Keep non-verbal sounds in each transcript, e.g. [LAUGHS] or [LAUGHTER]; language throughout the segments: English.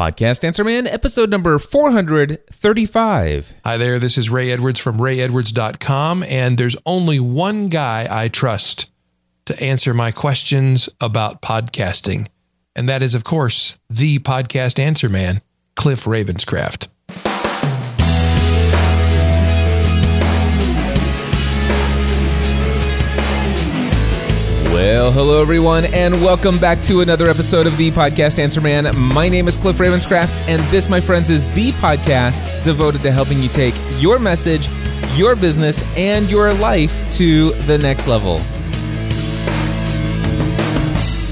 Podcast Answer Man, episode number 435. Hi there, this is Ray Edwards from rayedwards.com, and there's only one guy I trust to answer my questions about podcasting, and that is, of course, the podcast answer man, Cliff Ravenscraft. Well, hello everyone, and welcome back to another episode of the Podcast Answer Man. My name is Cliff Ravenscraft, and this, my friends, is the podcast devoted to helping you take your message, your business, and your life to the next level.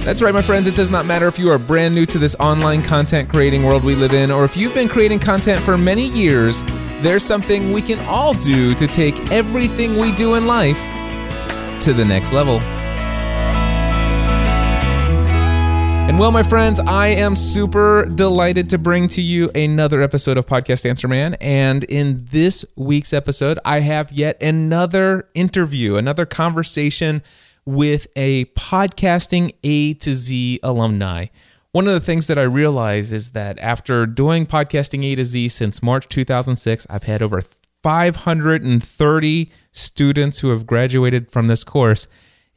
That's right, my friends. It does not matter if you are brand new to this online content creating world we live in, or if you've been creating content for many years, there's something we can all do to take everything we do in life to the next level. And well, my friends, I am super delighted to bring to you another episode of Podcast Answer Man. And in this week's episode, I have yet another interview, another conversation with a podcasting A to Z alumni. One of the things that I realize is that after doing podcasting A to Z since March 2006, I've had over 530 students who have graduated from this course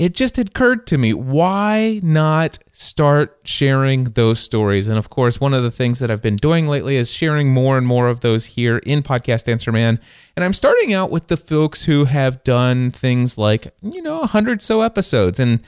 it just occurred to me why not start sharing those stories? And of course one of the things that i've been doing lately is sharing more and more of those here in podcast answer man. And i'm starting out with the folks who have done things like you know a hundred so episodes. And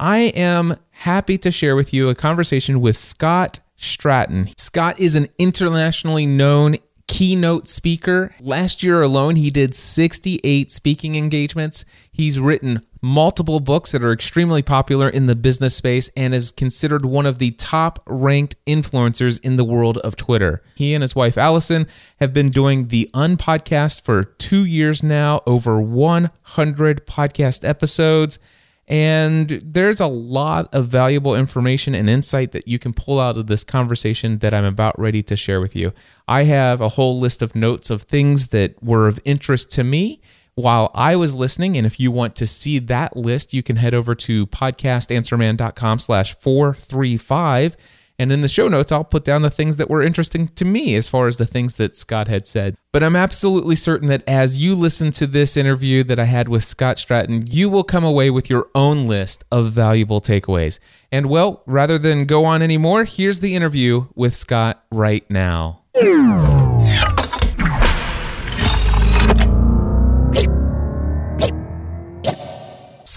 i am happy to share with you a conversation with scott stratten. Scott is an internationally known keynote speaker. Last year alone, he did 68 speaking engagements. He's written multiple books that are extremely popular in the business space and is considered one of the top ranked influencers in the world of Twitter. He and his wife Allison have been doing the Unpodcast for two years now, over 100 podcast episodes. And there's a lot of valuable information and insight that you can pull out of this conversation that I'm about ready to share with you. I have a whole list of notes of things that were of interest to me while I was listening. And if you want to see that list, you can head over to podcastanswerman.com slash 435 and in the show notes, I'll put down the things that were interesting to me as far as the things that Scott had said. But I'm absolutely certain that as you listen to this interview that I had with Scott Stratten, you will come away with your own list of valuable takeaways. And well, rather than go on anymore, here's the interview with Scott right now.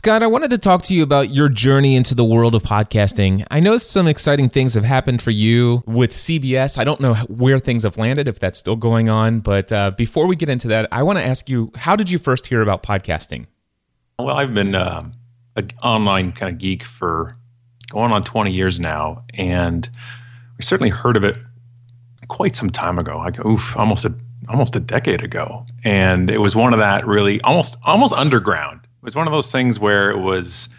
Scott, I wanted to talk to you about your journey into the world of podcasting. I know some exciting things have happened for you with CBS. I don't know where things have landed, if that's still going on. But uh, before we get into that, I want to ask you how did you first hear about podcasting? Well, I've been uh, an online kind of geek for going on 20 years now. And we certainly heard of it quite some time ago, like, oof, almost a almost a decade ago and it was one of that really almost almost underground was one of those things where it was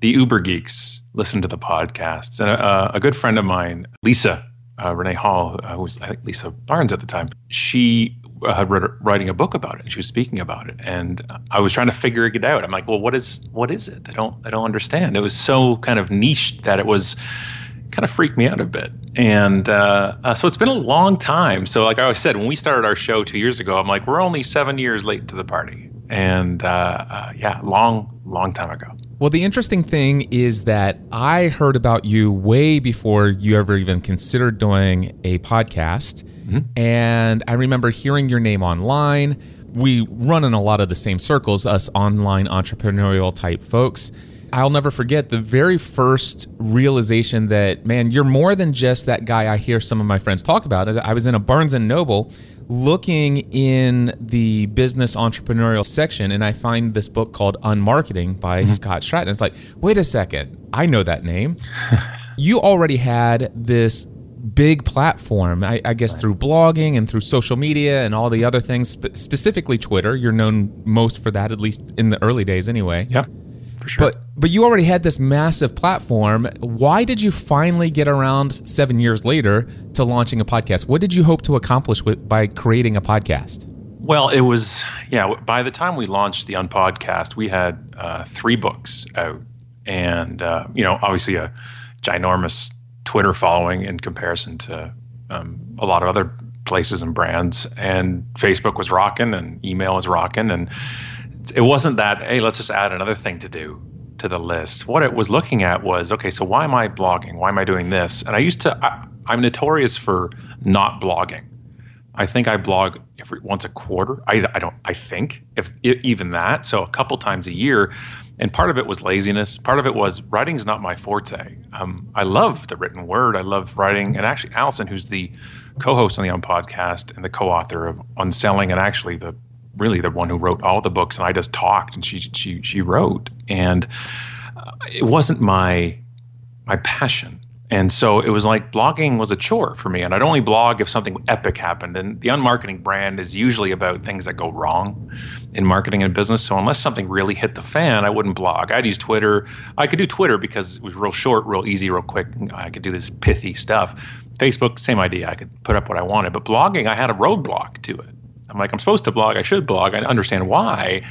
the Uber geeks listened to the podcasts. And a, a good friend of mine, Lisa uh, Renee Hall, uh, who was I think Lisa Barnes at the time, she uh, had read, writing a book about it. and She was speaking about it, and I was trying to figure it out. I'm like, well, what is what is it? I don't I don't understand. It was so kind of niche that it was kind of freaked me out a bit. And uh, uh, so it's been a long time. So, like I always said, when we started our show two years ago, I'm like, we're only seven years late to the party and uh, uh, yeah, long, long time ago. Well, the interesting thing is that I heard about you way before you ever even considered doing a podcast. Mm-hmm. And I remember hearing your name online. We run in a lot of the same circles, us online entrepreneurial type folks. I'll never forget the very first realization that, man, you're more than just that guy I hear some of my friends talk about. I was in a Barnes and Noble looking in the business entrepreneurial section and I find this book called Unmarketing by mm-hmm. Scott Stratten. It's like, wait a second, I know that name. [LAUGHS] you already had this big platform, I, I guess through blogging and through social media and all the other things, specifically Twitter. You're known most for that, at least in the early days anyway. Yeah for sure. But but you already had this massive platform. Why did you finally get around seven years later to launching a podcast? What did you hope to accomplish with by creating a podcast? Well, it was yeah. By the time we launched the Unpodcast, we had uh, three books out, and uh, you know, obviously a ginormous Twitter following in comparison to um, a lot of other places and brands. And Facebook was rocking, and email was rocking, and it wasn't that hey, let's just add another thing to do to the list. What it was looking at was okay, so why am I blogging? Why am I doing this? And I used to, I, I'm notorious for not blogging. I think I blog every once a quarter. I, I don't. I think if, if even that. So a couple times a year, and part of it was laziness. Part of it was writing is not my forte. Um, I love the written word. I love writing, and actually, Allison, who's the co-host on the Un podcast and the co-author of UnSelling, and actually the really the one who wrote all the books, and I just talked, and she she she wrote, and uh, it wasn't my my passion. And so it was like blogging was a chore for me. And I'd only blog if something epic happened. And the unmarketing brand is usually about things that go wrong in marketing and business. So unless something really hit the fan, I wouldn't blog. I'd use Twitter. I could do Twitter because it was real short, real easy, real quick. I could do this pithy stuff. Facebook, same idea. I could put up what I wanted. But blogging, I had a roadblock to it. I'm like, I'm supposed to blog. I should blog. I understand why.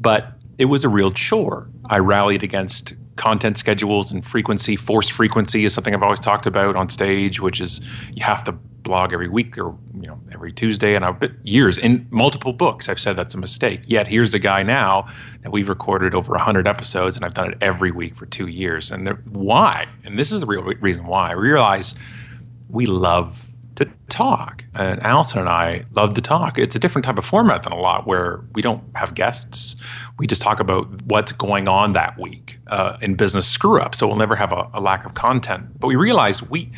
But it was a real chore. I rallied against content schedules and frequency. Force frequency is something I've always talked about on stage, which is you have to blog every week or you know every Tuesday. And I've been years in multiple books. I've said that's a mistake. Yet here's the guy now that we've recorded over hundred episodes, and I've done it every week for two years. And why? And this is the real reason why. I realize we love to talk. And Allison and I love to talk. It's a different type of format than a lot where we don't have guests. We just talk about what's going on that week uh, in business screw up. So we'll never have a, a, lack of content. But we realized we,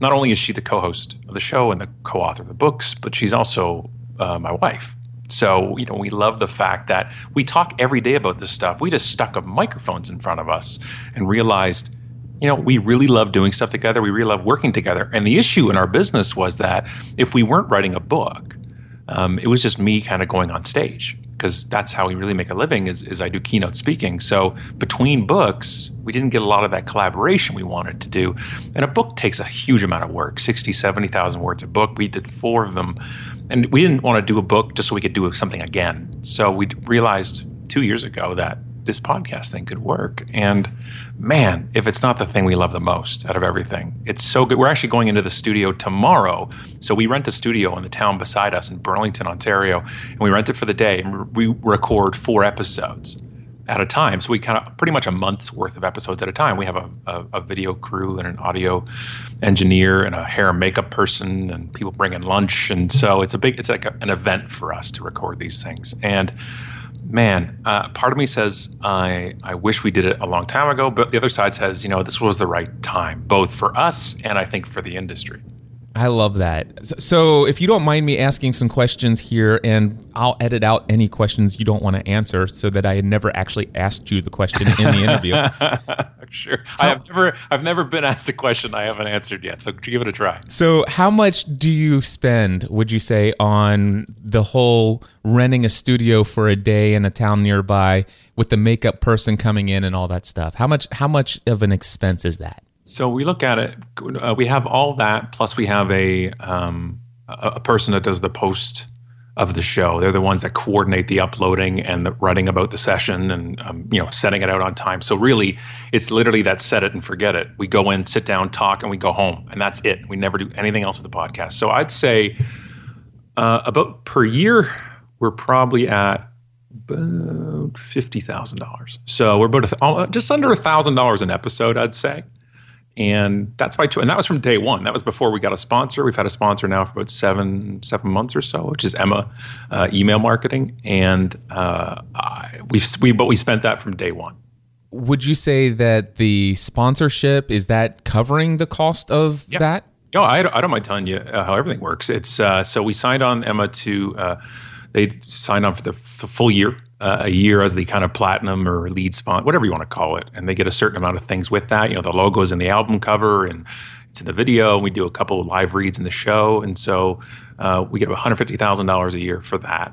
not only is she the co host of the show and the co author of the books, but she's also uh, my wife. So, you know, we love the fact that we talk every day about this stuff. We just stuck up microphones in front of us and realized you know, we really love doing stuff together. We really love working together. And the issue in our business was that if we weren't writing a book, um, it was just me kind of going on stage because that's how we really make a living is, is I do keynote speaking. So between books, we didn't get a lot of that collaboration we wanted to do. And a book takes a huge amount of work, 60, 70,000 words a book. We did four of them. And we didn't want to do a book just so we could do something again. So we realized two years ago that this podcast thing could work. And man, if it's not the thing we love the most out of everything, it's so good. We're actually going into the studio tomorrow. So we rent a studio in the town beside us in Burlington, Ontario, and we rent it for the day and we record four episodes at a time. So we kind of pretty much a month's worth of episodes at a time. We have a, a, a, video crew and an audio engineer and a hair and makeup person, and people bring in lunch. And so it's a big, it's like a, an event for us to record these things. And man, uh, part of me says I I wish we did it a long time ago, but the other side says you know this was the right time, both for us and I think for the industry. I love that. So, if you don't mind me asking some questions here, and I'll edit out any questions you don't want to answer so that I had never actually asked you the question in the interview. [LAUGHS] sure. I have never I've never been asked a question I haven't answered yet. So give it a try. So, how much do you spend, would you say, on the whole renting a studio for a day in a town nearby with the makeup person coming in and all that stuff? How much how much of an expense is that? So we look at it. Uh, we have all that, plus we have a um, a person that does the post of the show. They're the ones that coordinate the uploading and the writing about the session and um, you know setting it out on time. So really, it's literally that set it and forget it. We go in, sit down, talk, and we go home, and that's it. We never do anything else with the podcast. So I'd say uh, about per year, we're probably at about fifty thousand dollars. So we're about a, just under a thousand dollars an episode, I'd say and that's why and that was from day one. That was before we got a sponsor. We've had a sponsor now for about seven seven months or so which is emma uh, email marketing. And uh, we've we but we spent that from day one. Would you say that the sponsorship is that covering the cost of yeah. that? No I, I don't mind telling you uh, how everything works. It's uh, so we signed on emma to uh, they signed on for the, the full year uh, a year as the kind of platinum or lead sponsor, whatever you want to call it, and they get a certain amount of things with that. You know, the logos in the album cover and it's in the video. We do a couple of live reads in the show, and so uh, we get one hundred fifty thousand dollars a year for that.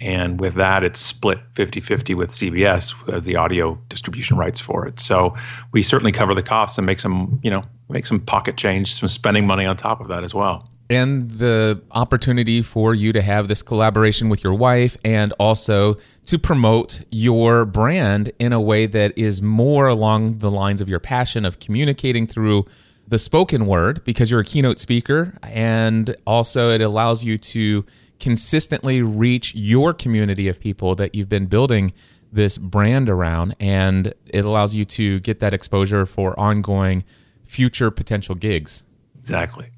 And with that, it's split 50 50 with CBS as the audio distribution rights for it. So we certainly cover the costs and make some, you know, make some pocket change, some spending money on top of that as well and the opportunity for you to have this collaboration with your wife and also to promote your brand in a way that is more along the lines of your passion of communicating through the spoken word because you're a keynote speaker, and also it allows you to consistently reach your community of people that you've been building this brand around, and it allows you to get that exposure for ongoing future potential gigs. Exactly.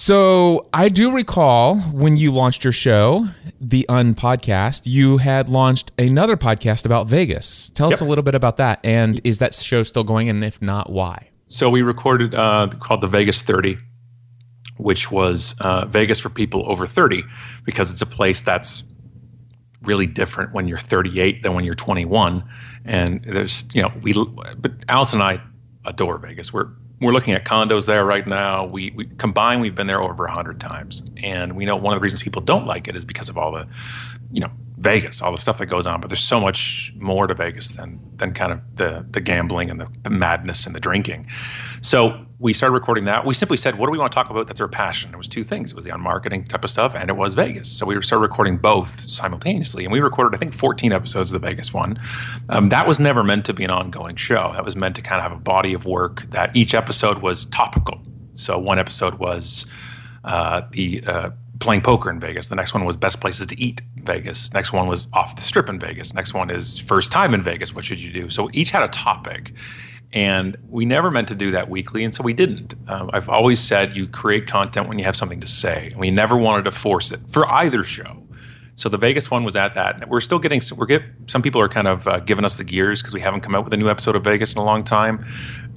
So I do recall when you launched your show, the Un podcast, you had launched another podcast about Vegas. Tell us a little bit about that. And is that show still going? And if not, why? So we recorded uh, called the Vegas 30, which was uh, Vegas for people over 30, because it's a place that's really different when you're 38 than when you're 21. And there's, you know, we, but Alice and I adore Vegas. We're we're looking at condos there right now. We, we combined, we've been there over hundred times, and we know one of the reasons people don't like it is because of all the, you know, Vegas, all the stuff that goes on. But there's so much more to Vegas than than kind of the the gambling and the, madness and the drinking. So we started recording that. We simply said, what do we want to talk about? That's our passion. It was two things. It was the unmarketing type of stuff, and it was Vegas. So we started recording both simultaneously, and we recorded I think 14 episodes of the Vegas one. Um, that was never meant to be an ongoing show. That was meant to kind of have a body of work that each episode was topical. So one episode was uh, the uh, playing poker in Vegas. The next one was best places to eat Vegas. Next one was off the strip in Vegas. Next one is first time in Vegas. What should you do? So each had a topic. And we never meant to do that weekly, and so we didn't. Um, I've always said you create content when you have something to say. And we never wanted to force it for either show. So the Vegas one was at that. We're still getting. We're get some people are kind of uh, giving us the gears because we haven't come out with a new episode of Vegas in a long time,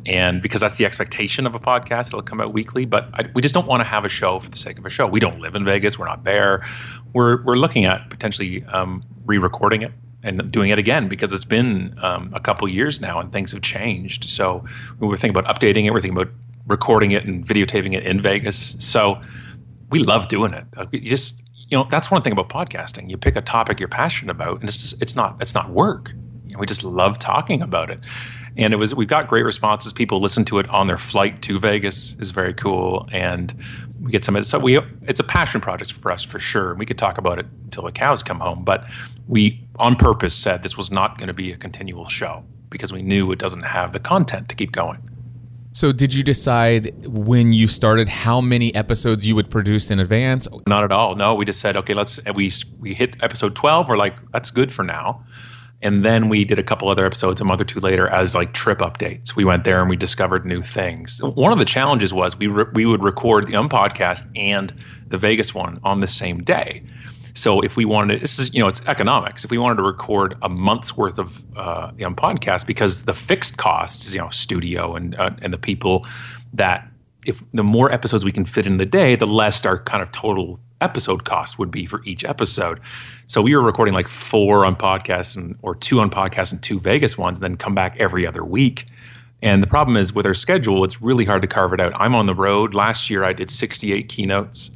and because that's the expectation of a podcast, it'll come out weekly. But I, we just don't want to have a show for the sake of a show. We don't live in Vegas. We're not there. We're we're looking at potentially um, re-recording it and doing it again because it's been um, a couple years now and things have changed. So we were thinking about updating it. We're thinking about recording it and videotaping it in Vegas. So we love doing it. You just you know that's one thing about podcasting. You pick a topic you're passionate about, and it's just, it's not it's not work. We just love talking about it. And it was we've got great responses. People listen to it on their flight to Vegas is very cool, and we get some. So we it's a passion project for us for sure. We could talk about it until the cows come home, but we on purpose said this was not going to be a continual show because we knew it doesn't have the content to keep going. So, did you decide when you started how many episodes you would produce in advance? Not at all. No, we just said, okay, let's. We we hit episode twelve. We're like, that's good for now. And then we did a couple other episodes a month or two later as like trip updates. We went there and we discovered new things. One of the challenges was we re- we would record the Um podcast and the Vegas one on the same day. So if we wanted, this is you know it's economics. If we wanted to record a month's worth of uh, the um, podcast, because the fixed cost is you know studio and uh, and the people that if the more episodes we can fit in the day, the less our kind of total episode cost would be for each episode. So we were recording like four un podcasts and or two un podcasts and two Vegas ones, and then come back every other week. And the problem is with our schedule, it's really hard to carve it out. I'm on the road. Last year, I did 68 keynotes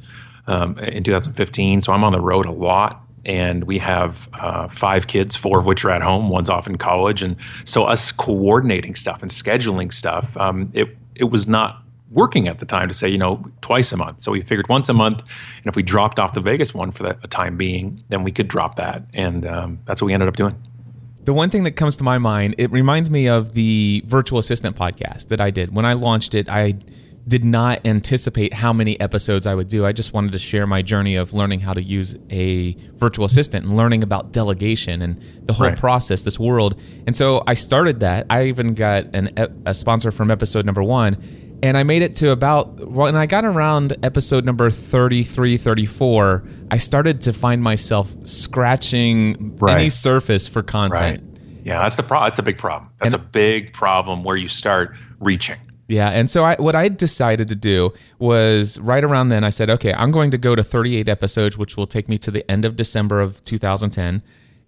um, in 2015, so I'm on the road a lot. And we have uh, five kids, four of which are at home. One's off in college, and so us coordinating stuff and scheduling stuff, um, it it was not working at the time to say you know twice a month. So we figured once a month, and if we dropped off the Vegas one for the, a time being, then we could drop that, and um, that's what we ended up doing. The one thing that comes to my mind, it reminds me of the virtual assistant podcast that I did. When I launched it, I did not anticipate how many episodes I would do. I just wanted to share my journey of learning how to use a virtual assistant and learning about delegation and the whole Right. process, this world. And so I started that. I even got an, a sponsor from episode number one. And I made it to about, when I got around episode number 33, 34, I started to find myself scratching Right. any surface for content. Right. Yeah, that's the pro- That's a big problem. That's And- a big problem where you start reaching. Yeah, and so I, what I decided to do was right around then I said, okay, I'm going to go to 38 episodes, which will take me to the end of December of 2010.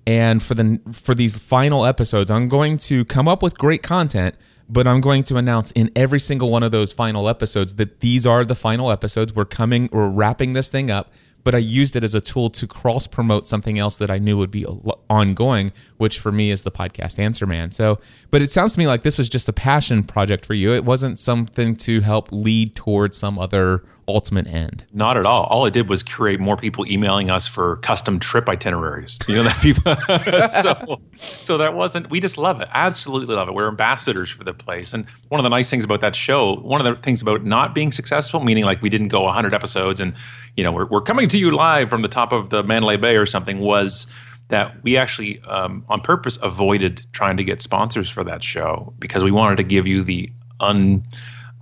And for the for these final episodes, I'm going to come up with great content, but I'm going to announce in every single one of those final episodes that these are the final episodes. We're coming, we're wrapping this thing up. But I used it as a tool to cross promote something else that I knew would be ongoing, which for me is the podcast Answer Man. So, but it sounds to me like this was just a passion project for you. It wasn't something to help lead towards some other ultimate end. Not at all. All it did was create more people emailing us for custom trip itineraries. You know that people. [LAUGHS] so, so that wasn't. We just love it. Absolutely love it. We're ambassadors for the place. And one of the nice things about that show, one of the things about not being successful, meaning like we didn't go 100 episodes and you know we're, we're coming to you live from the top of the Mandalay Bay or something, was that we actually um, on purpose avoided trying to get sponsors for that show because we wanted to give you the un,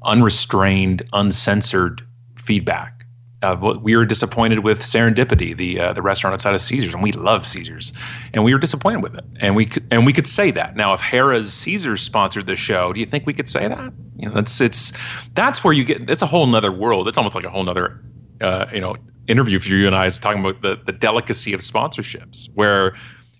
unrestrained, uncensored feedback. What we were disappointed with Serendipity, the uh, the restaurant outside of Caesars, and we love Caesars, and we were disappointed with it, and we could, and we could say that. Now, if Harrah's Caesars sponsored the show, do you think we could say that? You know, that's it's that's where you get. It's a whole nother world. It's almost like a whole nother, uh, you know, interview for you and I is talking about the the delicacy of sponsorships, where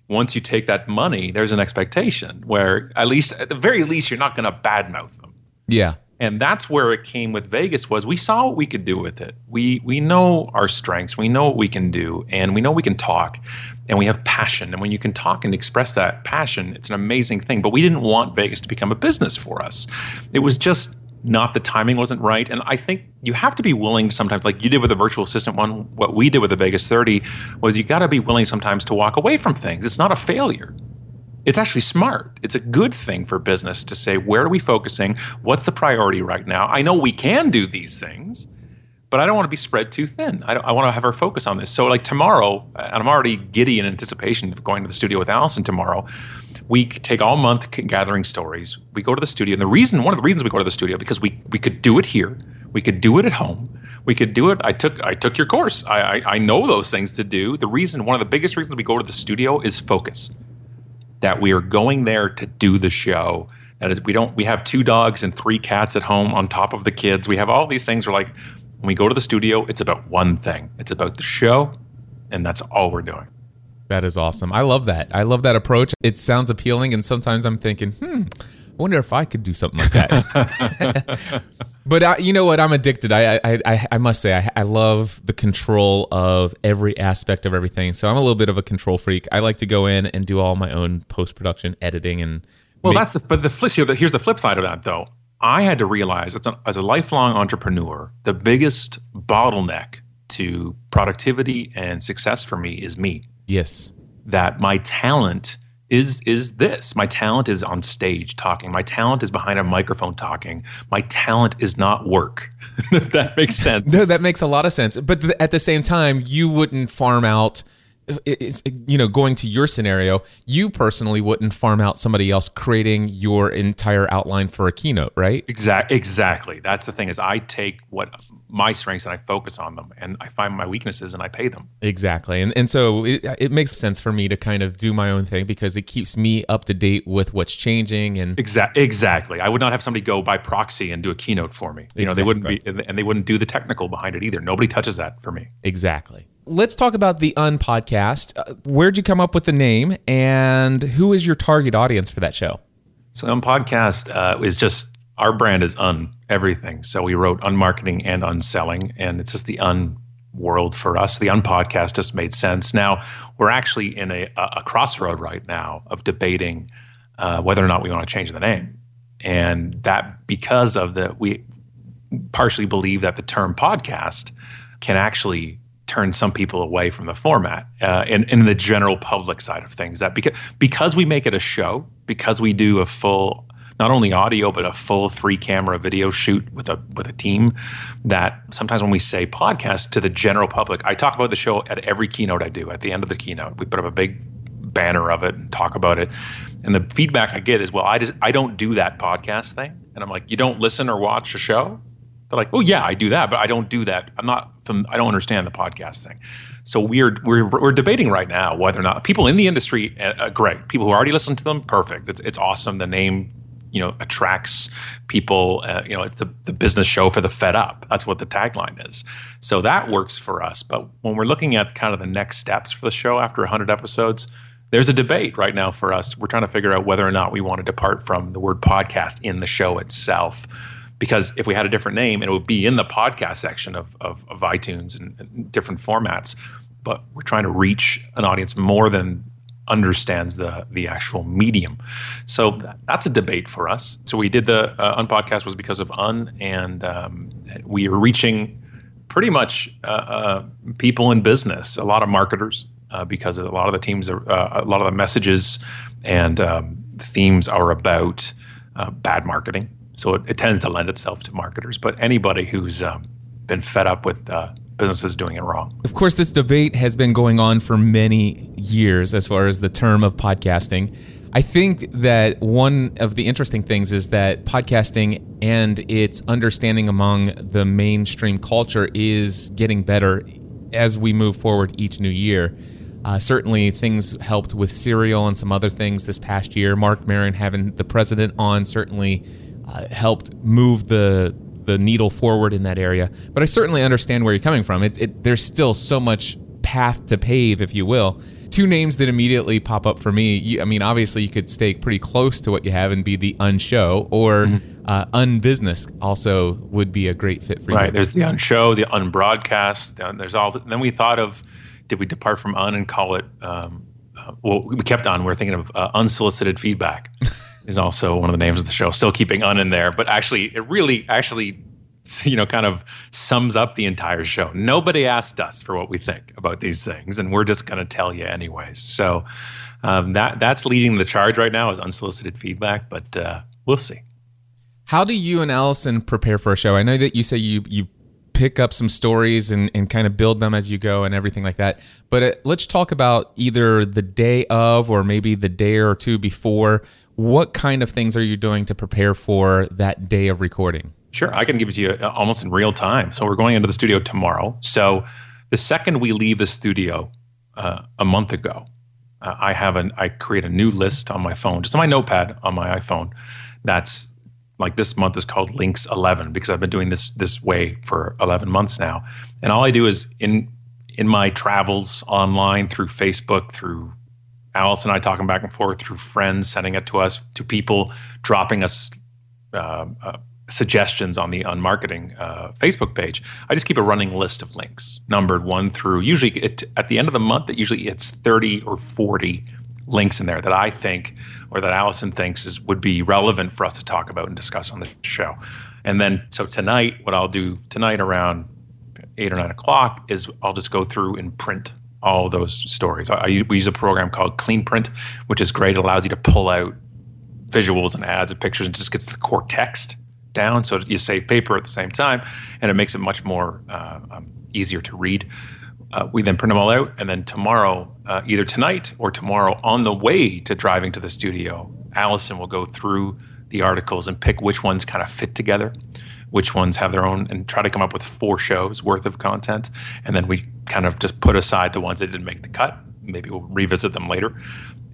once you take that money, there's an expectation where at least at the very least you're not going to badmouth them. Yeah. And that's where it came with Vegas was we saw what we could do with it. We we know our strengths, we know what we can do, and we know we can talk and we have passion. And when you can talk and express that passion, it's an amazing thing. But we didn't want Vegas to become a business for us. It was just not the timing wasn't right. And I think you have to be willing sometimes, like you did with the virtual assistant one, what we did with the Vegas 30 was you got to be willing sometimes to walk away from things. It's not a failure. It's actually smart. It's a good thing for business to say, where are we focusing? What's the priority right now? I know we can do these things, but I don't want to be spread too thin. I, I want to have our focus on this. So, like tomorrow, and I'm already giddy in anticipation of going to the studio with Allison tomorrow we take all month gathering stories. We go to the studio, and the reason, one of the reasons we go to the studio, because we we could do it here, we could do it at home, we could do it. I took I took your course. I, I, I know those things to do. The reason, one of the biggest reasons we go to the studio is focus. That we are going there to do the show. That is, we don't. We have two dogs and three cats at home on top of the kids. We have all these things. We're like, when we go to the studio, it's about one thing. It's about the show, and that's all we're doing. That is awesome. I love that. I love that approach. It sounds appealing, and sometimes I'm thinking, hmm, wonder if I could do something like that. [LAUGHS] but I, you know what? I'm addicted. I I, I, I must say I, I love the control of every aspect of everything. So I'm a little bit of a control freak. I like to go in and do all my own post production editing and. Well, make- that's the but the flip. here. Here's the flip side of that, though. I had to realize as a lifelong entrepreneur, the biggest bottleneck to productivity and success for me is me. Yes. That my talent is is this. My talent is on stage talking. My talent is behind a microphone talking. My talent is not work. [LAUGHS] that makes [LAUGHS] sense. No, that makes a lot of sense. But th- at the same time, you wouldn't farm out it's you know going to your scenario you personally wouldn't farm out somebody else creating your entire outline for a keynote right exactly exactly that's the thing is i take what my strengths and I focus on them and I find my weaknesses and I pay them. Exactly. And and so it, it makes sense for me to kind of do my own thing because it keeps me up to date with what's changing and Exa- exactly. I would not have somebody go by proxy and do a keynote for me. You exactly. know, they wouldn't be and they wouldn't do the technical behind it either. Nobody touches that for me. Exactly. Let's talk about the Un podcast. Uh, where'd you come up with the name and who is your target audience for that show? So Un podcast uh, is just our brand is un everything. So we wrote unmarketing and unselling, and it's just the un world for us. The un podcast just made sense. Now we're actually in a, a crossroad right now of debating uh, whether or not we want to change the name, and that because of the we partially believe that the term podcast can actually turn some people away from the format uh, in, in the general public side of things. That because because we make it a show, because we do a full not only audio but a full three camera video shoot with a with a team that sometimes when we say podcast to the general public i talk about the show at every keynote i do at the end of the keynote we put up a big banner of it and talk about it and the feedback i get is well i just i don't do that podcast thing and i'm like you don't listen or watch a show they're like oh yeah i do that but i don't do that i'm not from i don't understand the podcast thing so we're, we're, we're debating right now whether or not people in the industry, uh, great. People who already listen to them, perfect. It's, it's awesome. The name you know attracts people uh, you know it's the, the business show for the fed up. That's what the tagline is. So that works for us. But when we're looking at kind of the next steps for the show after 100 episodes there's a debate right now for us. We're trying to figure out whether or not we want to depart from the word podcast in the show itself. Because if we had a different name it would be in the podcast section of, of, of itunes and, and different formats. But we're trying to reach an audience more than understands the the actual medium. So that's a debate for us. So we did the uh, Un podcast was because of Un, and um, we are reaching pretty much uh, uh, people in business, a lot of marketers, uh, because a lot of the teams are uh, a lot of the messages and um, themes are about uh, bad marketing. So it, it, tends to lend itself to marketers. But anybody who's um, been fed up with businesses doing it wrong. Of course, this debate has been going on for many years as far as the term of podcasting. I think that one of the interesting things is that podcasting and its understanding among the mainstream culture is getting better as we move forward each new year. Uh, certainly, things helped with Serial and some other things this past year. Marc Maron having the president on certainly uh, helped move the the needle forward in that area. But I certainly understand where you're coming from. It, it, there's still so much path to pave, if you will two names that immediately pop up for me. You, I mean, obviously, you could stay pretty close to what you have and be the unshow, or mm-hmm. uh, unbusiness also would be a great fit for you. Right. There's the unshow, the unbroadcast. There's all. Then we thought of, did we depart from un and call it? Um, uh, well, we kept on. We are thinking of uh, unsolicited feedback. [LAUGHS] is also one of the names of the show. Still keeping un in there, but actually, it really actually you know kind of sums up the entire show. Nobody asked us for what we think about these things, and we're just going to tell you anyways. So um, that that's leading the charge right now is unsolicited feedback, but uh, we'll see. How do you and Allison prepare for a show? I know that you say you you pick up some stories and, and kind of build them as you go and everything like that. But uh, let's talk about either the day of or maybe the day or two before. What kind of things are you doing to prepare for that day of recording? Sure, I can give it to you uh, almost in real time. So we're going into the studio tomorrow. So the second we leave the studio uh, a month ago, uh, I have an I create a new list on my phone, just on my notepad on my iPhone. That's like this month is called Links 11 because I've been doing this this way for 11 months now. And all I do is in in my travels online through Facebook, through Alice and I talking back and forth, through friends sending it to us, to people dropping us uh, uh, suggestions on the Unmarketing uh, Facebook page, I just keep a running list of links, numbered one through. Usually, it, at the end of the month, it usually it's thirty or forty links in there that I think or that Allison thinks is would be relevant for us to talk about and discuss on the show. And then, so tonight, what I'll do tonight around eight or nine o'clock is I'll just go through and print all those stories. I, I, we use a program called Clean Print, which is great. It allows you to pull out visuals and ads and pictures and just gets the core text down so you save paper at the same time and it makes it much more uh, um, easier to read uh, we then print them all out and then tomorrow uh, either tonight or tomorrow on the way to driving to the studio allison will go through the articles and pick which ones kind of fit together which ones have their own and try to come up with four shows worth of content and then we kind of just put aside the ones that didn't make the cut maybe we'll revisit them later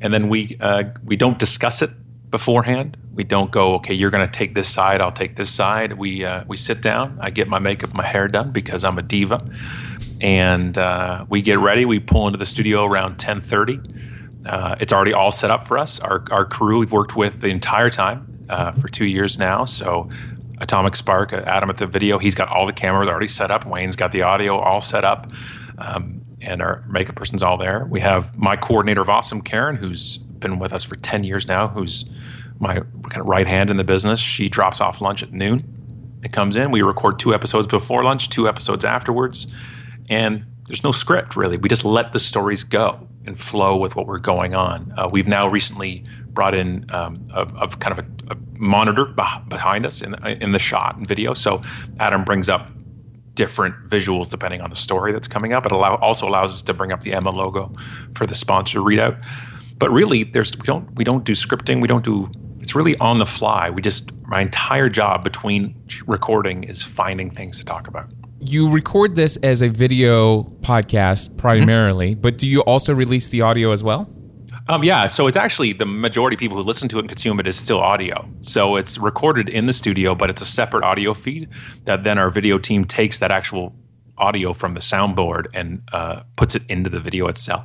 and then we uh, we don't discuss it beforehand. We don't go, okay, you're going to take this side, I'll take this side. We uh, we sit down. I get my makeup, my hair done because I'm a diva, and uh, we get ready. We pull into the studio around 10:30. Uh, it's already all set up for us. Our our crew we've worked with the entire time uh, for two years now. So Atomic Spark, uh, Adam at the video, he's got all the cameras already set up. Wayne's got the audio all set up. Um, and our makeup person's all there. We have my coordinator of awesome, Karen, who's been with us for 10 years now, who's my kind of right hand in the business. She drops off lunch at noon. It comes in. We record two episodes before lunch, two episodes afterwards. And there's no script really. We just let the stories go and flow with what we're going on. Uh, we've now recently brought in um, a, a, kind of a, a monitor behind us in, in the shot and video. So Adam brings up different visuals depending on the story that's coming up. It allow, also allows us to bring up the Emma logo for the sponsor readout. But really, there's we don't we don't do scripting. We don't do. It's really on the fly. We just my entire job between recording is finding things to talk about. You record this as a video podcast primarily, mm-hmm. but do you also release the audio as well? Um, yeah, so it's actually the majority of people who listen to it and consume it is still audio. So it's recorded in the studio, but it's a separate audio feed that then our video team takes that actual audio from the soundboard and uh, puts it into the video itself.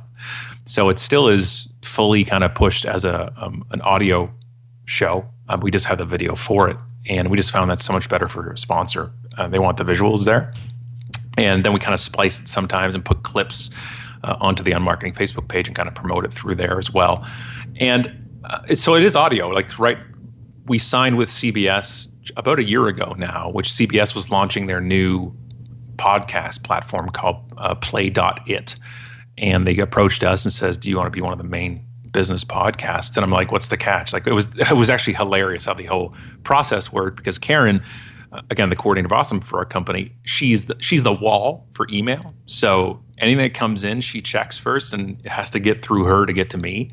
So it still is fully kind of pushed as a um, an audio show. Uh, we just have the video for it, and we just found that so much better for a sponsor. Uh, they want the visuals there, and then we kind of splice it sometimes and put clips uh, onto the Unmarketing Facebook page and kind of promote it through there as well. And uh, so it is audio. Like right, we signed with CBS about a year ago now, which CBS was launching their new podcast platform called uh, Play.it. And they approached us and says, Do you want to be one of the main business podcasts? And I'm like, What's the catch? Like, it was, [LAUGHS] it was actually hilarious how the whole process worked because Karen, uh, again, the coordinator of Awesome for our company, she's the, she's the wall for email. So anything that comes in, she checks first and it has to get through her to get to me.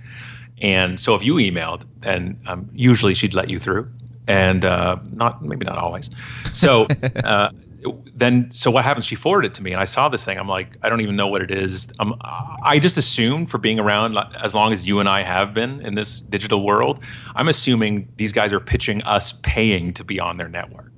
And so if you emailed, then um, usually she'd let you through, and uh, not maybe not always. So [LAUGHS] uh, then, so what happens? She forwarded it to me, and I saw this thing. I'm like, I don't even know what it is. Um, I just assumed for being around as long as you and I have been in this digital world, I'm assuming these guys are pitching us paying to be on their network.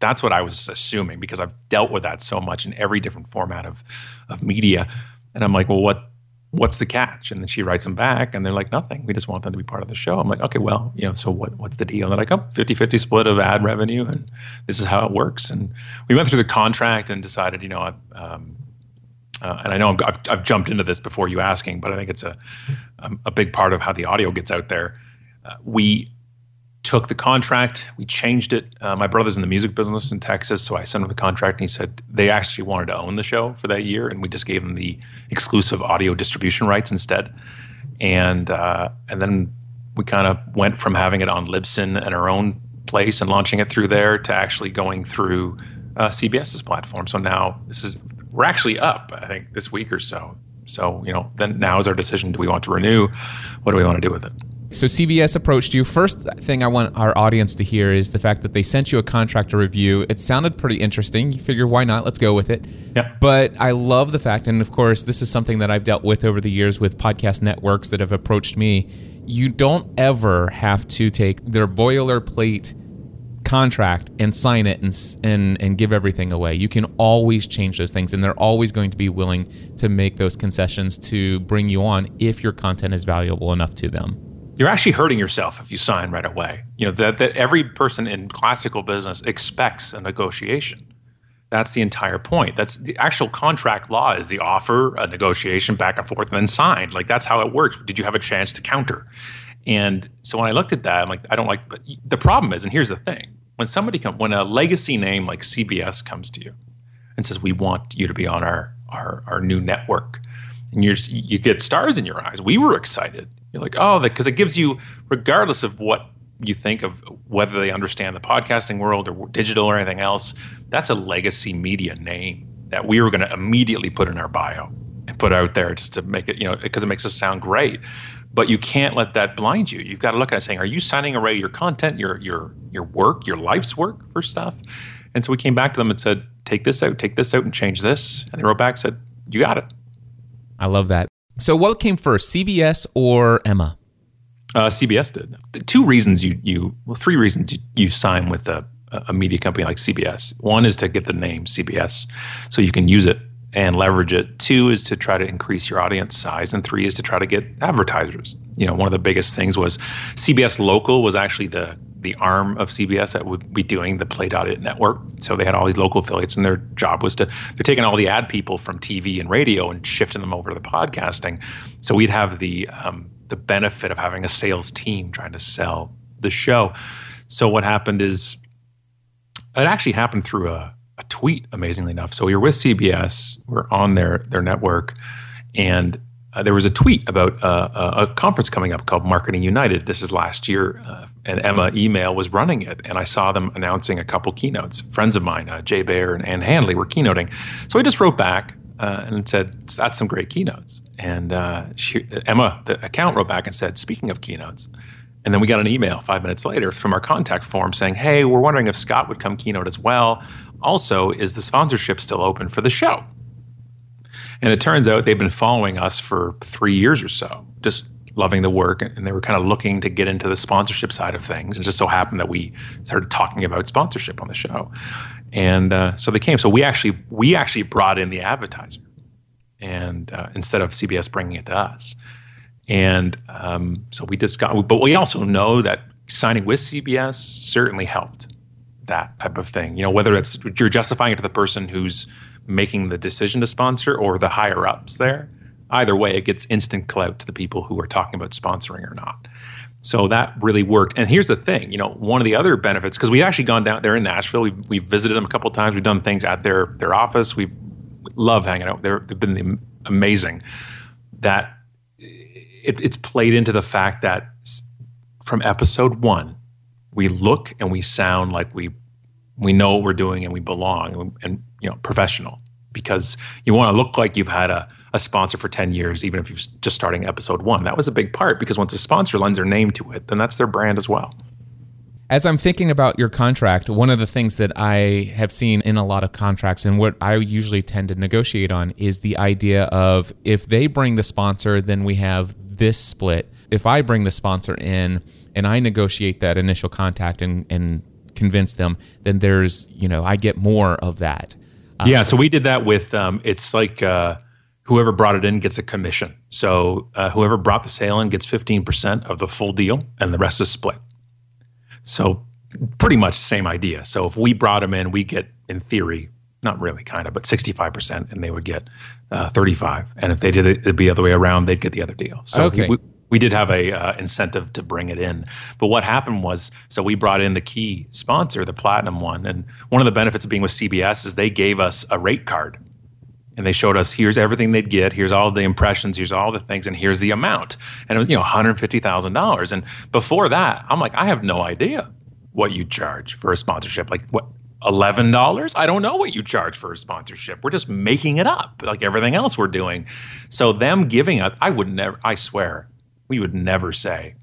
That's what I was assuming because I've dealt with that so much in every different format of of media. And I'm like, well, what what's the catch? And then she writes them back and they're like, nothing. We just want them to be part of the show. I'm like, okay, well, you know, so what, what's the deal? And they're like, oh, 50 50 split of ad revenue. And this is how it works. And we went through the contract and decided, you know, um, uh, and I know I've, I've, jumped into this before you asking, but I think it's a, um, a big part of how the audio gets out there. Uh, we took the contract, we changed it. Uh, my brother's in the music business in Texas, so I sent him the contract, and he said they actually wanted to own the show for that year, and we just gave them the exclusive audio distribution rights instead. And uh, and then we kind of went from having it on Libsyn and our own place and launching it through there to actually going through uh, CBS's platform. So now this is we're actually up, I think, this week or so. So you know, then now is our decision: do we want to renew? What do we want to do with it? So CBS approached you. First thing I want our audience to hear is the fact that they sent you a contract to review. It sounded pretty interesting. You figure why not? Let's go with it. Yeah. But I love the fact, and of course, this is something that I've dealt with over the years with podcast networks that have approached me. You don't ever have to take their boilerplate contract and sign it and, and and give everything away. You can always change those things, and they're always going to be willing to make those concessions to bring you on if your content is valuable enough to them you're actually hurting yourself if you sign right away. You know that that every person in classical business expects a negotiation. That's the entire point. That's the actual contract law is the offer, a negotiation back and forth, and then signed. Like that's how it works. Did you have a chance to counter? And so when I looked at that, I'm like, I don't like. But the problem is, and here's the thing: when somebody come, when a legacy name like CBS comes to you and says, "We want you to be on our our, our new network," and you you get stars in your eyes. We were excited. You're like, oh, because it gives you, regardless of what you think of whether they understand the podcasting world or digital or anything else, that's a legacy media name that we were going to immediately put in our bio and put out there just to make it, you know, because it makes us sound great. But you can't let that blind you. You've got to look at it saying, are you signing away your content, your your your work, your life's work for stuff? And so we came back to them and said, take this out, take this out, and change this. And they wrote back, said, you got it. I love that. So, what came first, CBS or Emma? Uh, CBS did. The two reasons you you well, three reasons you, you sign with a, a media company like CBS. One is to get the name CBS, so you can use it and leverage it. Two is to try to increase your audience size, and three is to try to get advertisers. You know, one of the biggest things was CBS Local was actually the the arm of CBS that would be doing the Play.it network. So they had all these local affiliates, and their job was to they're taking all the ad people from TV and radio and shifting them over to the podcasting. So we'd have the um, the benefit of having a sales team trying to sell the show. So what happened is it actually happened through a, a tweet, amazingly enough. So we were with CBS, we're on their their network, and uh, there was a tweet about uh, a, a, conference coming up called Marketing United. This is last year, uh, and Emma Email was running it, and I saw them announcing a couple keynotes. Friends of mine, uh, Jay Baer and Ann Handley, were keynoting. So I just wrote back uh, and said, "That's some great keynotes." And uh, she, Emma, the account, wrote back and said, "Speaking of keynotes." And then we got an email five minutes later from our contact form saying, "Hey, we're wondering if Scott would come keynote as well. Also, is the sponsorship still open for the show?" And it turns out they've been following us for three years or so, just loving the work. And they were kind of looking to get into the sponsorship side of things. And just so happened that we started talking about sponsorship on the show. And uh, so they came. So we actually we actually brought in the advertiser, and uh, instead of CBS bringing it to us. And um, so we just got, but we also know that signing with CBS certainly helped that type of thing. You know, whether it's you're justifying it to the person who's making the decision to sponsor or the higher ups there. Either way, it gets instant clout to the people who are talking about sponsoring or not. So that really worked. And here's the thing, you know, one of the other benefits because we've actually gone down there in Nashville. We've, we've visited them a couple times. We've done things at their their office. We've love hanging out. They're, they've been amazing. That it, it's played into the fact that from episode one, we look and we sound like we we know what we're doing and we belong and, and you know professional because you want to look like you've had a, a sponsor for 10 years even if you're just starting episode one that was a big part because once a sponsor lends their name to it then that's their brand as well as I'm thinking about your contract, one of the things that I have seen in a lot of contracts and what I usually tend to negotiate on is the idea of if they bring the sponsor, then we have this split. If I bring the sponsor in and I negotiate that initial contact and, and convince them, then there's, you know, I get more of that. Yeah. So we did that with, um, it's like, uh, whoever brought it in gets a commission. So uh, whoever brought the sale in gets 15% of the full deal and the rest is split. So pretty much same idea. So if we brought them in, we get in theory, not really kind of, but 65% and they would get uh, 35. And if they did it, it'd be the other way around, they'd get the other deal. So okay. we, we did have a uh, incentive to bring it in. But what happened was, so we brought in the key sponsor, the platinum one. And one of the benefits of being with CBS is they gave us a rate card and they showed us here's everything they'd get, here's all the impressions, here's all the things, and here's the amount. And it was, you know, $150,000. And before that, I'm like, I have no idea what you charge for a sponsorship. Like, what? $11? I don't know what you charge for a sponsorship. We're just making it up like everything else we're doing. So, them giving us, I would never, I swear, we would never say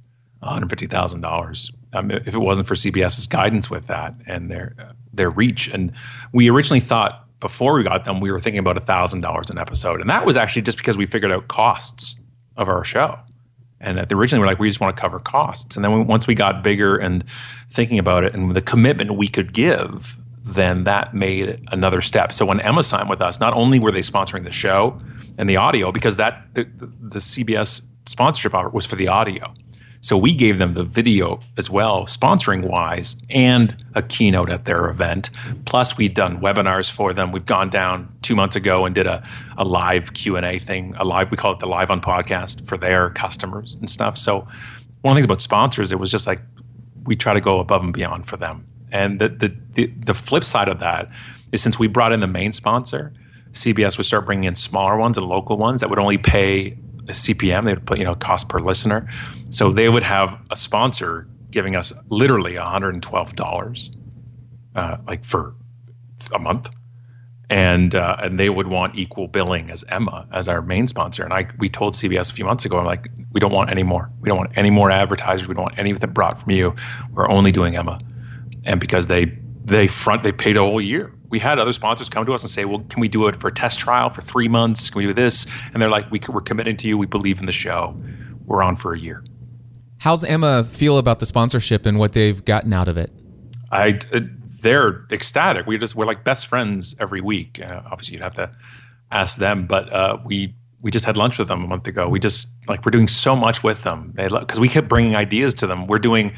$150,000 um, if it wasn't for CBS's guidance with that and their, their reach. And we originally thought before we got them, we were thinking about $1,000 an episode. And that was actually just because we figured out costs of our show. And at the originally, we're like, we just want to cover costs. And then we, once we got bigger and thinking about it and the commitment we could give, then that made another step. So when Emma signed with us, not only were they sponsoring the show and the audio, because that the, the CBS sponsorship offer was for the audio. So we gave them the video as well, sponsoring wise, and a keynote at their event. Plus, we'd done webinars for them. We've gone down two months ago and did a, a live Q and A thing, a live we call it the live Un podcast for their customers and stuff. So one of the things about sponsors, it was just like we try to go above and beyond for them. And the the the, the flip side of that is since we brought in the main sponsor, CBS would start bringing in smaller ones and local ones that would only pay a CPM. They would put, you know, cost per listener. So they would have a sponsor giving us literally $112, uh, like for a month. And uh, and they would want equal billing as Emma as our main sponsor. And I we told CBS a few months ago, I'm like, we don't want any more. We don't want any more advertisers. We don't want anything brought from you. We're only doing Emma. And because they they front they paid a whole year we had other sponsors come to us and say, "Well, can we do it for a test trial for three months? Can we do this?" And they're like, we, "We're committing to you. We believe in the show. We're on for a year." How's Emma feel about the sponsorship and what they've gotten out of it? I, uh, they're ecstatic. We just we're like best friends every week. Uh, obviously, you'd have to ask them, but uh, we we just had lunch with them a month ago. We just like we're doing so much with them They because we kept bringing ideas to them. We're doing.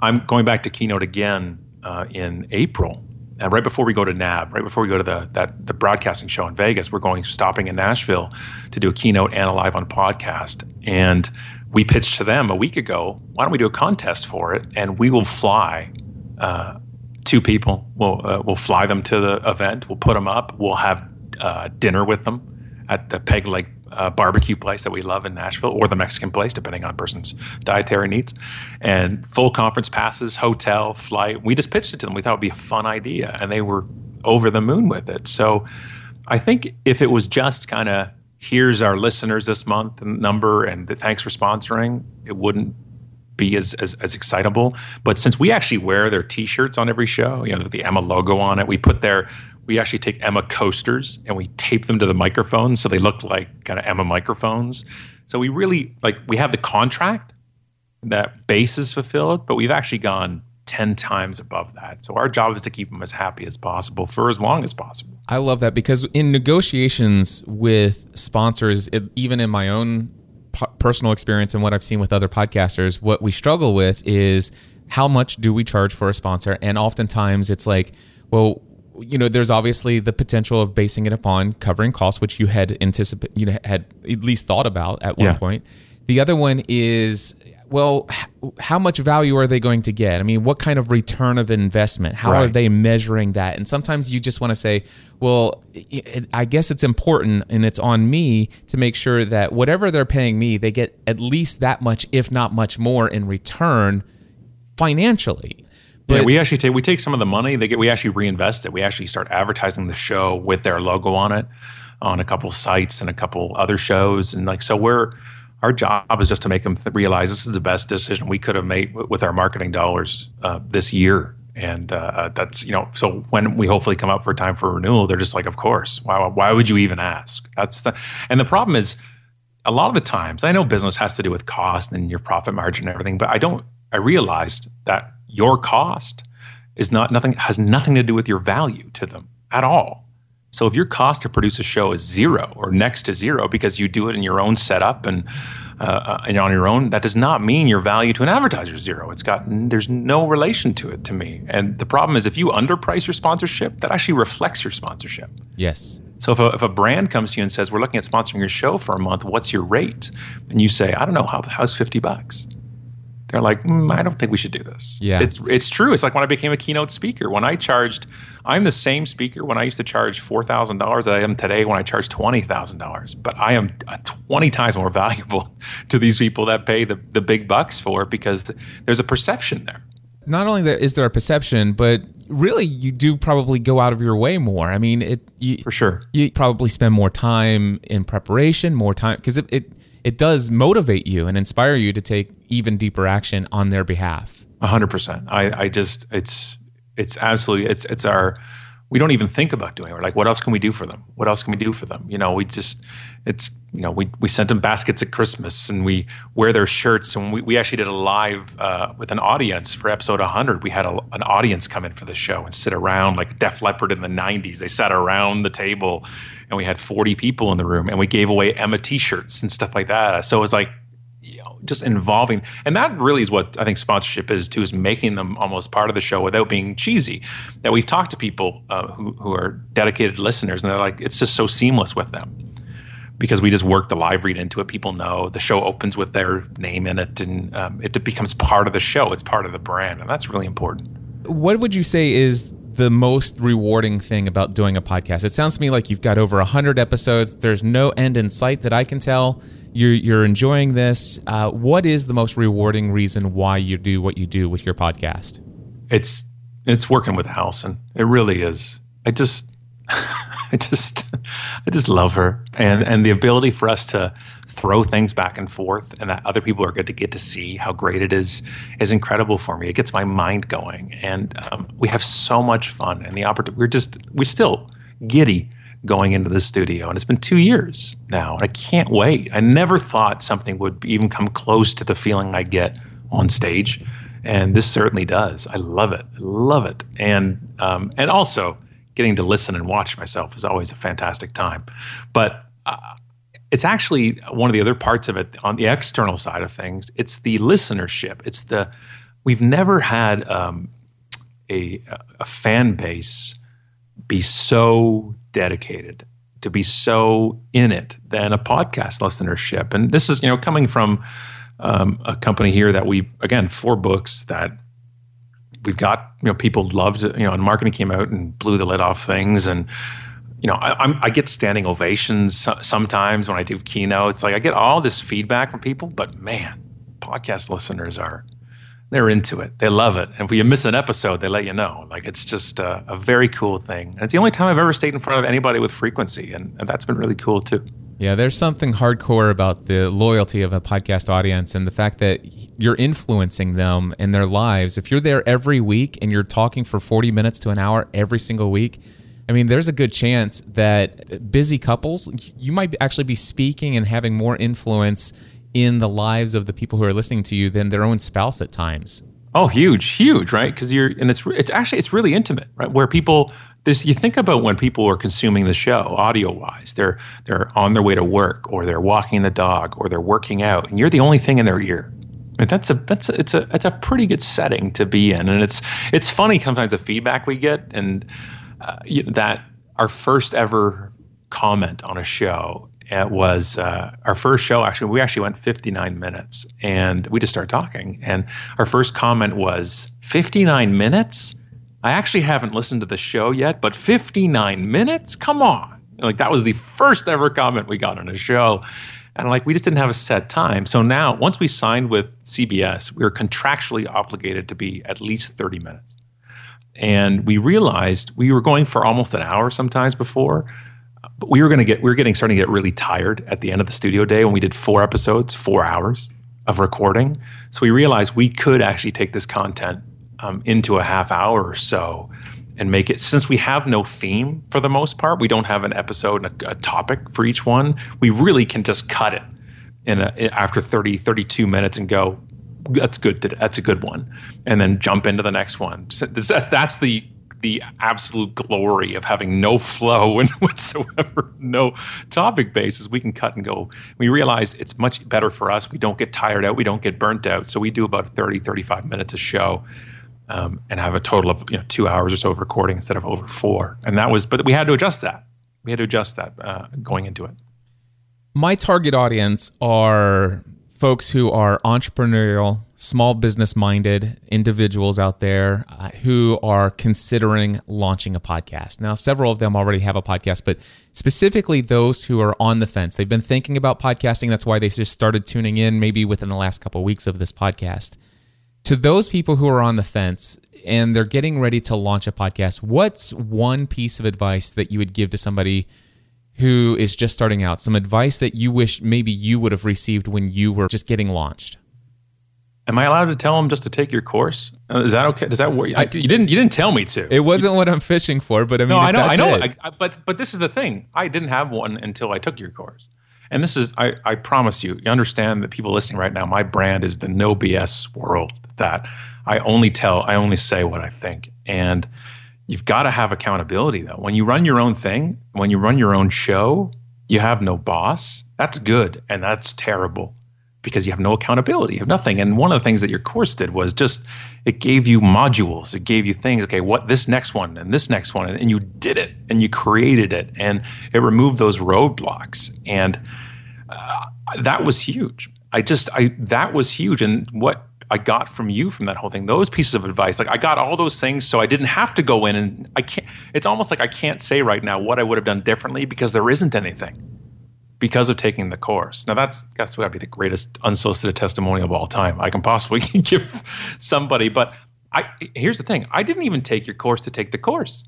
I'm going back to keynote again uh, in April and right before we go to NAB, right before we go to the that the broadcasting show in Vegas, we're going stopping in Nashville to do a keynote and a live Un podcast. And we pitched to them a week ago. Why don't we do a contest for it? And we will fly uh, two people. We'll uh, we'll fly them to the event. We'll put them up. We'll have uh, dinner with them at the Peg Leg uh, barbecue place that we love in Nashville, or the Mexican place, depending on person's dietary needs. And full conference passes, hotel, flight. We just pitched it to them. We thought it would be a fun idea, and they were over the moon with it. So I think if it was just kind of here's our listeners this month and number and thanks for sponsoring, it wouldn't be as, as, as excitable. But since we actually wear their T-shirts on every show, you know, the Emma logo on it, we put their we actually take Emma coasters and we tape them to the microphones so they look like kind of Emma microphones. So we really like we have the contract that base is fulfilled, but we've actually gone 10 times above that. So our job is to keep them as happy as possible for as long as possible. I love that because in negotiations with sponsors, it, even in my own personal experience and what I've seen with other podcasters, what we struggle with is how much do we charge for a sponsor? And oftentimes it's like, well, you know, there's obviously the potential of basing it upon covering costs, which you had anticipated, you know had at least thought about at one yeah. point. The other one is well, how much value are they going to get? I mean, what kind of return of investment? How are they measuring that? And sometimes you just want to say, well, I guess it's important and it's on me to make sure that whatever they're paying me, they get at least that much, if not much more, in return financially. Yeah, we actually take we take some of the money they get. We actually reinvest it. We actually start advertising the show with their logo on it on a couple sites and a couple other shows. And like so, we're our job is just to make them th- realize this is the best decision we could have made w- with our marketing dollars uh, this year. And uh, that's you know, so when we hopefully come up for time for renewal, they're just like, of course. Why? Why would you even ask? That's the and the problem is a lot of the times, I know business has to do with cost and your profit margin and everything, but I don't. I realized that your cost is not nothing has nothing to do with your value to them at all. So if your cost to produce a show is zero or next to zero because you do it in your own setup and uh, uh, and on your own, that does not mean your value to an advertiser is zero. It's got there's no relation to it to me. And the problem is if you underprice your sponsorship, that actually reflects your sponsorship. yes. So if a, if a brand comes to you and says, "We're looking at sponsoring your show for a month. What's your rate?" and you say, "I don't know. How, how's fifty bucks?" They're like, mm, "I don't think we should do this." Yeah. it's it's true. It's like when I became a keynote speaker. When I charged, I'm the same speaker when I used to charge four thousand dollars that I am today when I charge twenty thousand dollars. But I am uh, twenty times more [LAUGHS] valuable to these people that pay the the big bucks for it because there's a perception there. not only is there a perception, but really you do probably go out of your way more. I mean, it you, For sure. you probably spend more time in preparation, more time because it, it it does motivate you and inspire you to take even deeper action on their behalf. A hundred percent. I, I just it's it's absolutely it's it's our we don't even think about doing it. We're like, what else can we do for them? What else can we do for them? You know, we just it's you know, we we sent them baskets at Christmas and we wear their shirts and we, we actually did a live uh, with an audience for episode 100. We had a, an audience come in for the show and sit around like Def Leppard in the 90s. They sat around the table and we had 40 people in the room and we gave away Emma t-shirts and stuff like that. So it was like just involving, and that really is what I think sponsorship is too, is making them almost part of the show without being cheesy. That we've talked to people uh, who who are dedicated listeners, and they're like, it's just so seamless with them because we just work the live read into it. People know the show opens with their name in it, and um, it becomes part of the show. It's part of the brand, and that's really important. What would you say is the most rewarding thing about doing a podcast? It sounds to me like you've got over 100 episodes. There's no end in sight that I can tell. You're, you're enjoying this. Uh, what is the most rewarding reason why you do what you do with your podcast? it's it's working with Allison. It really is. I just [LAUGHS] I just I just love her and and the ability for us to throw things back and forth and that other people are good to get to see how great it is is incredible for me. It gets my mind going and um, we have so much fun and the opportunity we're just we're still giddy going into the studio and it's been two years now and I can't wait. I never thought something would even come close to the feeling I get on stage and this certainly does. I love it. I love it, and um, and also getting to listen and watch myself is always a fantastic time. But uh, it's actually one of the other parts of it on the external side of things. It's the listenership. It's the we've never had um, a a fan base be so dedicated to be so in it than a podcast listenership. And this is you know coming from um, a company here that we've again four books that we've got you know people loved you know UnMarketing came out and blew the lid off things and you know I, I get standing ovations sometimes when I do keynotes like I get all this feedback from people but man podcast listeners are they're into it. They love it. And if you miss an episode they let you know. Like it's just a, a very cool thing. And it's the only time I've ever stayed in front of anybody with frequency and, and that's been really cool too. Yeah, there's something hardcore about the loyalty of a podcast audience and the fact that you're influencing them in their lives. If you're there every week and you're talking for 40 minutes to an hour every single week, I mean, there's a good chance that busy couples, you might actually be speaking and having more influence in the lives of the people who are listening to you than their own spouse at times. Oh, huge, huge, right? Because you're, and it's it's actually it's really intimate, right? Where people, this you think about when people are consuming the show, audio wise, they're they're on their way to work, or they're walking the dog, or they're working out, and you're the only thing in their ear. And that's a that's a, it's a it's a pretty good setting to be in, and it's it's funny sometimes the feedback we get, and uh, that our first ever comment on a show It was uh, our first show. Actually, we actually went 59 minutes, and we just started talking. And our first comment was 59 minutes. I actually haven't listened to the show yet, but 59 minutes? Come on! Like that was the first ever comment we got on a show. And like, we just didn't have a set time. So now, once we signed with CBS, we were contractually obligated to be at least 30 minutes. And we realized we were going for almost an hour sometimes before, but we were going to get, we were getting starting to get really tired at the end of the studio day when we did four episodes, four hours of recording. So we realized we could actually take this content um, into a half hour or so and make it since we have no theme for the most part we don't have an episode and a, a topic for each one we really can just cut it in a, after 30 32 minutes and go that's good that's a good one and then jump into the next one so that's, that's the the absolute glory of having no flow [LAUGHS] and whatsoever no topic basis we can cut and go we realize it's much better for us we don't get tired out we don't get burnt out so we do about 30 35 minutes a show um, and have a total of you know two hours or so of recording instead of over four. And that was, but we had to adjust that. We had to adjust that uh, going into it. My target audience are folks who are entrepreneurial, small business minded individuals out there uh, who are considering launching a podcast. Now, several of them already have a podcast, but specifically those who are on the fence. They've been thinking about podcasting. That's why they just started tuning in maybe within the last couple of weeks of this podcast to those people who are on the fence and they're getting ready to launch a podcast, what's one piece of advice that you would give to somebody who is just starting out? Some advice that you wish maybe you would have received when you were just getting launched. Am I allowed to tell them just to take your course? Is that okay? Does that work? I, you didn't. You didn't tell me to. It wasn't what I'm fishing for, but I mean, no, I know, I know. I, but but this is the thing. I didn't have one until I took your course. And this is, I, I promise you, you understand that people listening right now, my brand is the no BS world that I only tell, I only say what I think. And you've got to have accountability though. When you run your own thing, when you run your own show, you have no boss. That's good and that's terrible because you have no accountability, you have nothing. And one of the things that your course did was just it gave you modules, it gave you things. Okay, what this next one and this next one, and you did it and you created it, and it removed those roadblocks, and uh, that was huge. I just I that was huge, and what I got from you from that whole thing, those pieces of advice, like I got all those things, so I didn't have to go in and I can't. It's almost like I can't say right now what I would have done differently because there isn't anything because of taking the course. Now that's that's got to be the greatest unsolicited testimony of all time I can possibly [LAUGHS] give somebody. But I here's the thing: I didn't even take your course to take the course.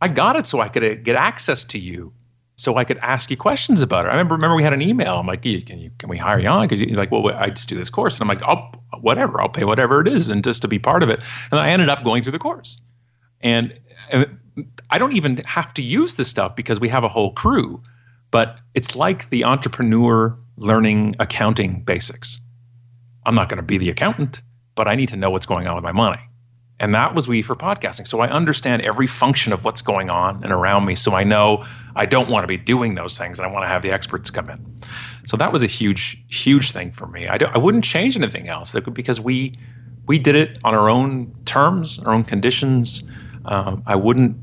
I got it so I could get access to you, so I could ask you questions about it. I remember remember we had an email. I'm like, can you can we hire you on? You like, well, I just do this course, and I'm like, I'll whatever, I'll pay whatever it is, and just to be part of it. And I ended up going through the course, and, and I don't even have to use this stuff because we have a whole crew but it's like the entrepreneur learning accounting basics. I'm not going to be the accountant, but I need to know what's going on with my money. And that was we for podcasting. So I understand every function of what's going on and around me. So I know I don't want to be doing those things and I want to have the experts come in. So that was a huge, huge thing for me. I, I wouldn't change anything else because we, we did it on our own terms, our own conditions. Um, I wouldn't,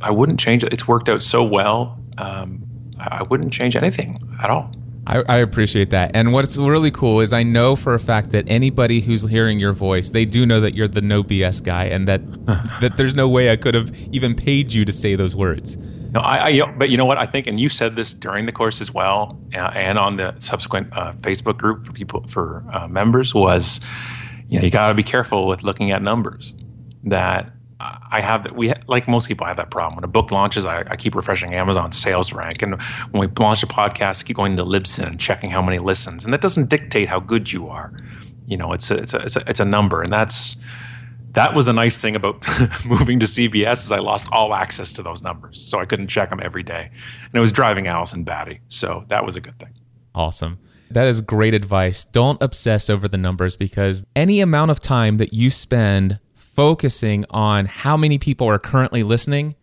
I wouldn't change it. It's worked out so well. Um, I wouldn't change anything at all. I, I, appreciate that. And what's really cool is I know for a fact that anybody who's hearing your voice, they do know that you're the no BS guy, and that [LAUGHS] that there's no way I could have even paid you to say those words. No, I, I, but you know what I think, and you said this during the course as well, uh, and on the subsequent uh, Facebook group for people for uh, members was, you know, you got to be careful with looking at numbers. That I have that we like most people have that problem. When a book launches, I, I, keep refreshing Amazon sales rank, and when we launch a podcast, I keep going to Libsyn and checking how many listens, and that doesn't dictate how good you are. You know, it's a, it's a, it's a, it's a number, and that's that was the nice thing about [LAUGHS] moving to CBS is I lost all access to those numbers, so I couldn't check them every day, and it was driving Allison batty. So that was a good thing. Awesome. That is great advice. Don't obsess over the numbers because any amount of time that you spend focusing on how many people are currently listening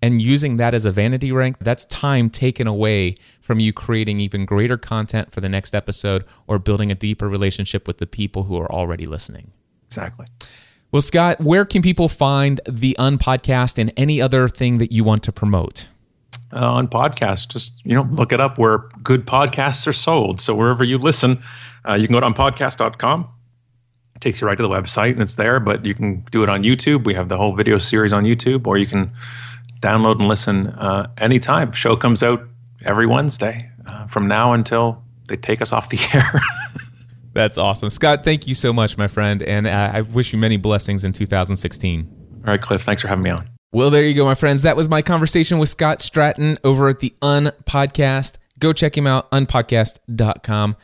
and using that as a vanity rank, that's time taken away from you creating even greater content for the next episode or building a deeper relationship with the people who are already listening. Exactly. Well, Scott, where can people find the Unpodcast and any other thing that you want to promote? uh, on podcasts. Just you know, look it up where good podcasts are sold. So wherever you listen, uh, you can go to unpodcast.com. Takes you right to the website and it's there. But you can do it on YouTube. We have the whole video series on YouTube, or you can download and listen uh, anytime. Show comes out every Wednesday uh, from now until they take us off the [LAUGHS] air. That's awesome. Scott, thank you so much, my friend. And uh, I wish you many blessings in 2016. All right, Cliff, thanks for having me on. Well, there you go, my friends. That was my conversation with Scott Stratten over at the Un Podcast. Go check him out, unpodcast.com.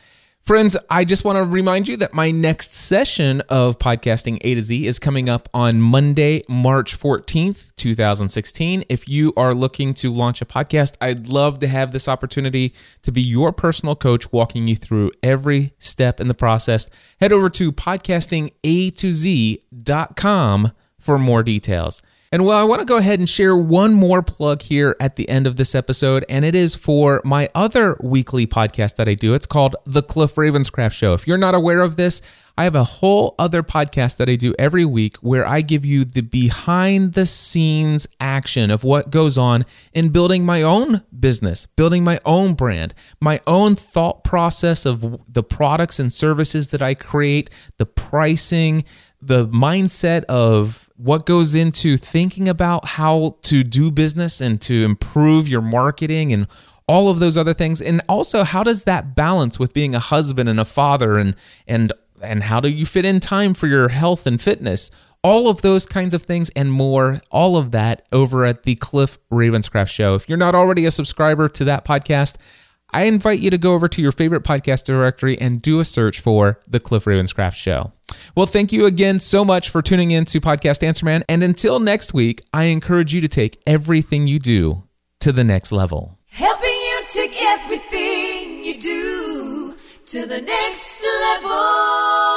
Friends, I just want to remind you that my next session of podcasting A to Z is coming up on Monday, March 14th, 2016. If you are looking to launch a podcast, I'd love to have this opportunity to be your personal coach, walking you through every step in the process. Head over to podcastinga2z.com for more details. And well, I want to go ahead and share one more plug here at the end of this episode, and it is for my other weekly podcast that I do. It's called The Cliff Ravenscraft Show. If you're not aware of this, I have a whole other podcast that I do every week where I give you the behind the scenes action of what goes on in building my own business, building my own brand, my own thought process of the products and services that I create, the pricing, the mindset of what goes into thinking about how to do business and to improve your marketing and all of those other things? And also how does that balance with being a husband and a father and and and how do you fit in time for your health and fitness? All of those kinds of things and more all of that over at the cliff ravenscraft show. If you're not already a subscriber to that podcast I invite you to go over to your favorite podcast directory and do a search for The Cliff Ravenscraft Show. Well, thank you again so much for tuning in to Podcast Answer Man. And until next week, I encourage you to take everything you do to the next level. Helping you take everything you do to the next level.